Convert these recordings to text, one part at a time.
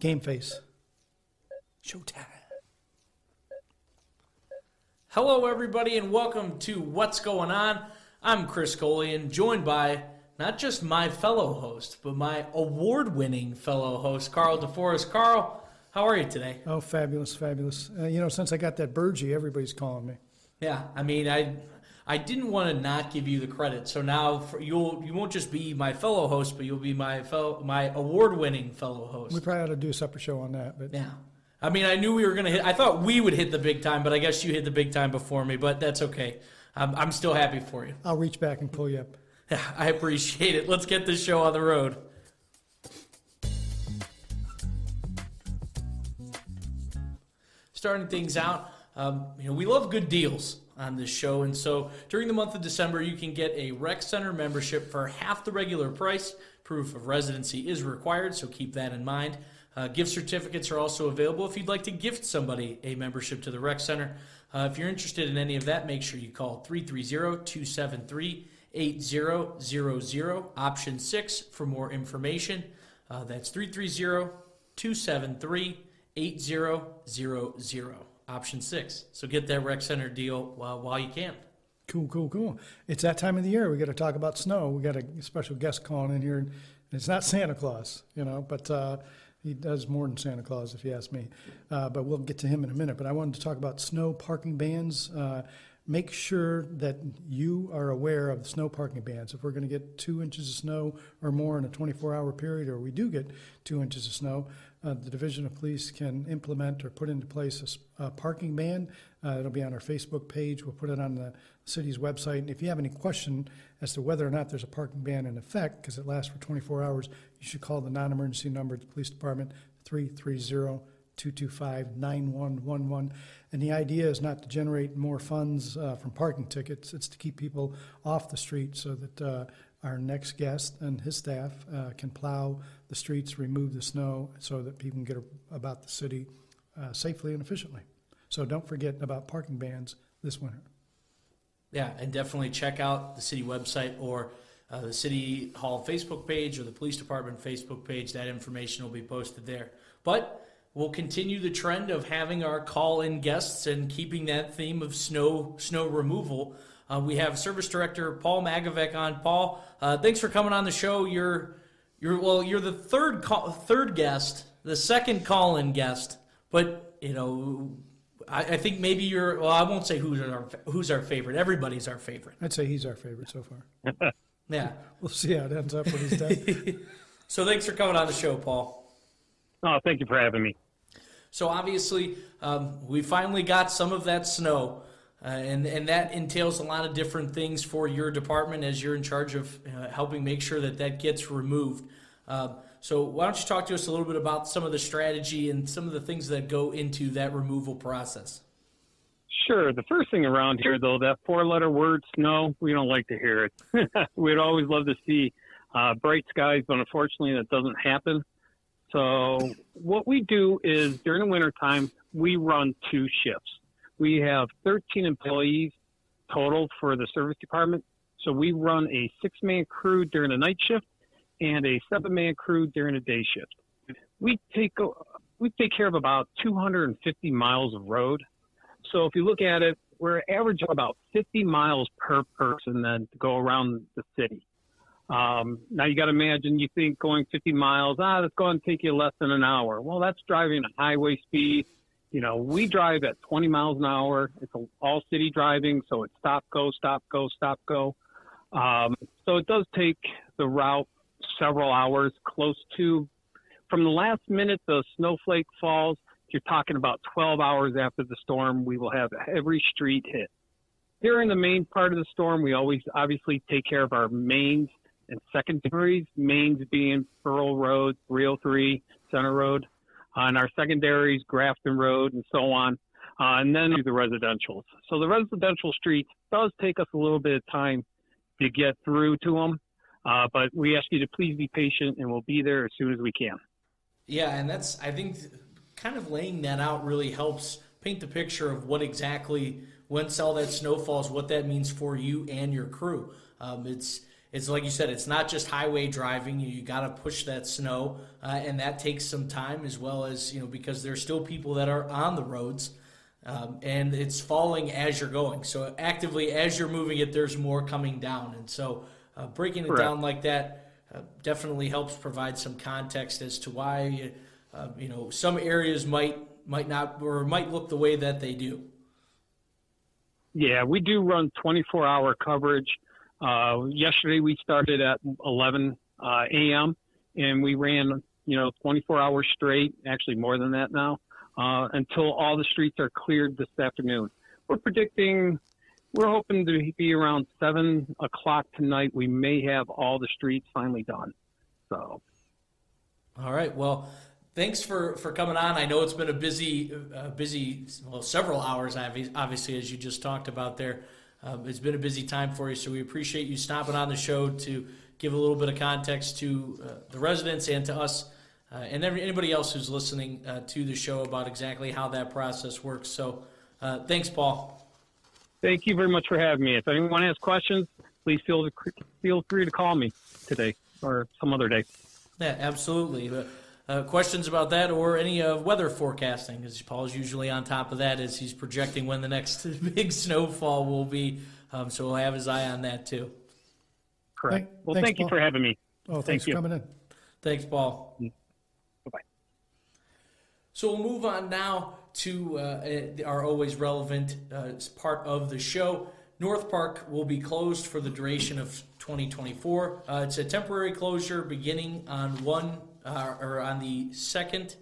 Game face. Showtime. Hello, everybody, and welcome to What's Going On. I'm Chris Golian, joined by not just my fellow host, but my award winning fellow host, Carl DeForest. Carl, how are you today? Oh, fabulous, fabulous. Uh, you know, since I got that Burgee, everybody's calling me. Yeah, I mean, I I didn't want to not give you the credit, so now for, you'll you won't just be my fellow host, but you'll be my fellow my award winning fellow host. We probably ought to do a separate show on that, but yeah. I mean, I knew we were going to hit. I thought we would hit the big time, but I guess you hit the big time before me. But that's okay. I'm, I'm still happy for you. I'll reach back and pull you up. Yeah, I appreciate it. Let's get this show on the road. Starting things out, um, you know, we love good deals on this show, and so during the month of December, you can get a rec center membership for half the regular price. Proof of residency is required, so keep that in mind. Uh, gift certificates are also available if you'd like to gift somebody a membership to the rec center. Uh, if you're interested in any of that, make sure you call 330 273 8000, option 6 for more information. Uh, that's 330 273 8000, option 6. So get that rec center deal while, while you can. Cool, cool, cool. It's that time of the year. We got to talk about snow. We got a special guest calling in here. It's not Santa Claus, you know, but uh, he does more than Santa Claus, if you ask me. Uh, but we'll get to him in a minute. But I wanted to talk about snow parking bans. Make sure that you are aware of the snow parking bans. If we're going to get two inches of snow or more in a 24 hour period, or we do get two inches of snow, uh, the Division of Police can implement or put into place a, a parking ban. Uh, it'll be on our Facebook page. We'll put it on the city's website. And if you have any question as to whether or not there's a parking ban in effect, because it lasts for 24 hours, you should call the non emergency number at the police department 330 225 9111. And the idea is not to generate more funds uh, from parking tickets, it's to keep people off the street so that uh, our next guest and his staff uh, can plow the streets, remove the snow, so that people can get about the city uh, safely and efficiently. So don't forget about parking bans this winter. Yeah, and definitely check out the city website or uh, the City Hall Facebook page or the Police Department Facebook page. That information will be posted there. But we'll continue the trend of having our call-in guests and keeping that theme of snow snow removal. Uh, we have Service Director Paul Magovac on. Paul, uh, thanks for coming on the show. You're you're well, you're the third call, third guest, the second call-in guest, but you know I, I, think maybe you're. Well, I won't say who's our who's our favorite. Everybody's our favorite. I'd say he's our favorite so far. yeah, we'll see how it ends up when he's done. so thanks for coming on the show, Paul. Oh, thank you for having me. So obviously, um, we finally got some of that snow, uh, and and that entails a lot of different things for your department as you're in charge of uh, helping make sure that that gets removed. Uh, so why don't you talk to us a little bit about some of the strategy and some of the things that go into that removal process? Sure. The first thing around here, though, that four-letter word "snow," we don't like to hear it. We'd always love to see uh, bright skies, but unfortunately, that doesn't happen. So what we do is during the wintertime, we run two shifts. We have 13 employees total for the service department. So we run a six-man crew during the night shift and a seven man crew during a day shift. We take we take care of about 250 miles of road. So if you look at it, we're averaging about 50 miles per person then to go around the city. Um, now you got to imagine you think going 50 miles, ah, that's going to take you less than an hour. Well, that's driving at highway speed. You know, we drive at 20 miles an hour. It's all city driving, so it's stop, go, stop, go, stop, go. Um, so it does take the route several hours, close to from the last minute the snowflake falls. You're talking about 12 hours after the storm. We will have every street hit. During the main part of the storm, we always obviously take care of our mains and secondaries. Mains being Pearl Road, 303, Center Road, uh, and our secondaries, Grafton Road, and so on. Uh, and then the residentials. So the residential streets does take us a little bit of time to get through to them. Uh, but we ask you to please be patient, and we'll be there as soon as we can. Yeah, and that's I think kind of laying that out really helps paint the picture of what exactly once all that snow falls, what that means for you and your crew. Um, it's it's like you said, it's not just highway driving. You, you got to push that snow, uh, and that takes some time as well as you know because there's still people that are on the roads, um, and it's falling as you're going. So actively as you're moving it, there's more coming down, and so uh, breaking it Correct. down like that uh, definitely helps provide some context as to why uh, you know some areas might might not or might look the way that they do. Yeah, we do run 24 hour coverage. Uh, yesterday we started at 11 uh, a.m. and we ran, you know, 24 hours straight, actually more than that now, uh, until all the streets are cleared this afternoon. We're predicting, we're hoping to be around 7 o'clock tonight. We may have all the streets finally done. So, All right. Well, thanks for, for coming on. I know it's been a busy, uh, busy, well, several hours, obvi- obviously, as you just talked about there. Um, it's been a busy time for you, so we appreciate you stopping on the show to give a little bit of context to uh, the residents and to us uh, and every, anybody else who's listening uh, to the show about exactly how that process works. So, uh, thanks, Paul. thank you very much for having me. If anyone has questions, please feel, feel free to call me today or some other day. Yeah, absolutely. Uh, uh, questions about that or any uh, weather forecasting? Because Paul's usually on top of that as he's projecting when the next big snowfall will be. Um, so we'll have his eye on that too. Correct. Thank- well, thanks, thank you Paul. for having me. Oh, thanks Thank for you. coming in. Thanks, Paul. Bye-bye. So we'll move on now to uh, our always relevant uh, part of the show. North Park will be closed for the duration of 2024. Uh, it's a temporary closure beginning on one uh, or on the second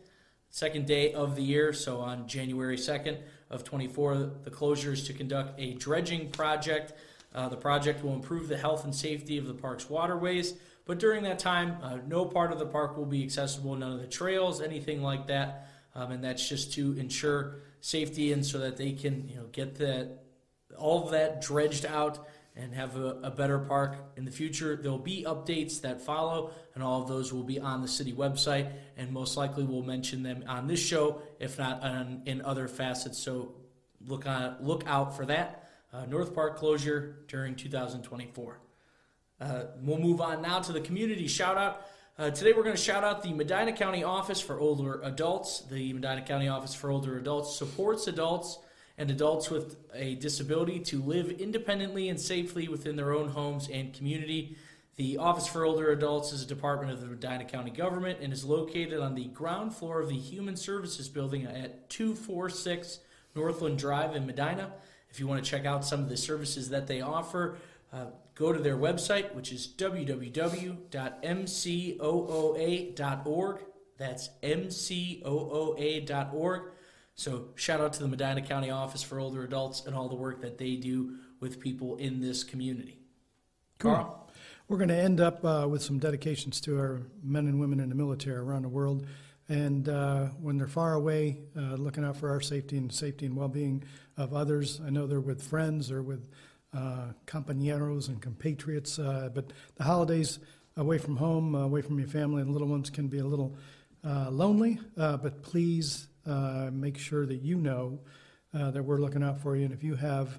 second day of the year. So on January 2nd of 24, the closure is to conduct a dredging project. Uh, the project will improve the health and safety of the park's waterways. But during that time, uh, no part of the park will be accessible, none of the trails, anything like that. Um, and that's just to ensure safety and so that they can, you know, get that all of that dredged out and have a, a better park in the future. There'll be updates that follow, and all of those will be on the city website, and most likely we'll mention them on this show, if not on, in other facets. So look on, look out for that. Uh, North Park closure during 2024. Uh, we'll move on now to the community shout out. Uh, today we're going to shout out the Medina County Office for Older Adults. The Medina County Office for Older Adults supports adults and adults with a disability to live independently and safely within their own homes and community. The Office for Older Adults is a department of the Medina County government and is located on the ground floor of the Human Services Building at 246 Northland Drive in Medina. If you want to check out some of the services that they offer, uh, go to their website, which is www.mcooa.org. That's mcooa.org. So, shout out to the Medina County Office for Older Adults and all the work that they do with people in this community. Cool. Carl? We're going to end up uh, with some dedications to our men and women in the military around the world. And uh, when they're far away, uh, looking out for our safety and safety and well being of others. I know they're with friends or with uh, compañeros and compatriots, uh, but the holidays away from home, away from your family and little ones can be a little uh, lonely. Uh, but please uh, make sure that you know uh, that we're looking out for you. And if you have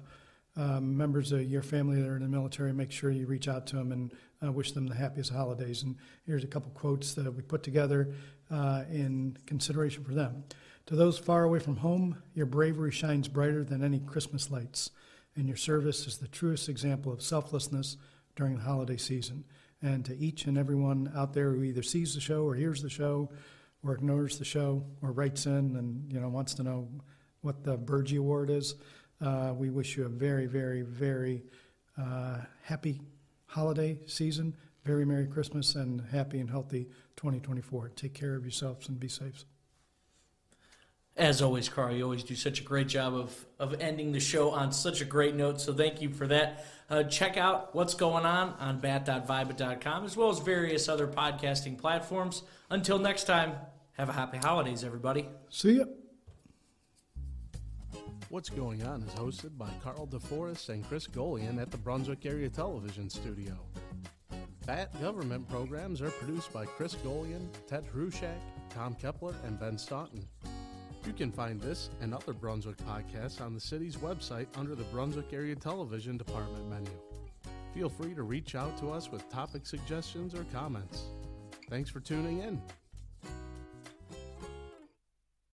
um, members of your family that are in the military, make sure you reach out to them and uh, wish them the happiest holidays. And here's a couple quotes that we put together uh, in consideration for them. To those far away from home, your bravery shines brighter than any Christmas lights, and your service is the truest example of selflessness during the holiday season. And to each and everyone out there who either sees the show or hears the show or ignores the show or writes in and you know wants to know what the Burgie Award is, uh, we wish you a very, very, very uh, happy holiday season, very Merry Christmas, and happy and healthy 2024. Take care of yourselves and be safe. As always, Carl, you always do such a great job of, of ending the show on such a great note. So thank you for that. Uh, check out what's going on on bat.vibit.com as well as various other podcasting platforms. Until next time, have a happy holidays, everybody. See ya. What's Going On is hosted by Carl DeForest and Chris Golian at the Brunswick Area Television Studio. BAT government programs are produced by Chris Golian, Ted Hrushak, Tom Kepler, and Ben Staunton. You can find this and other Brunswick podcasts on the city's website under the Brunswick Area Television Department menu. Feel free to reach out to us with topic suggestions or comments. Thanks for tuning in.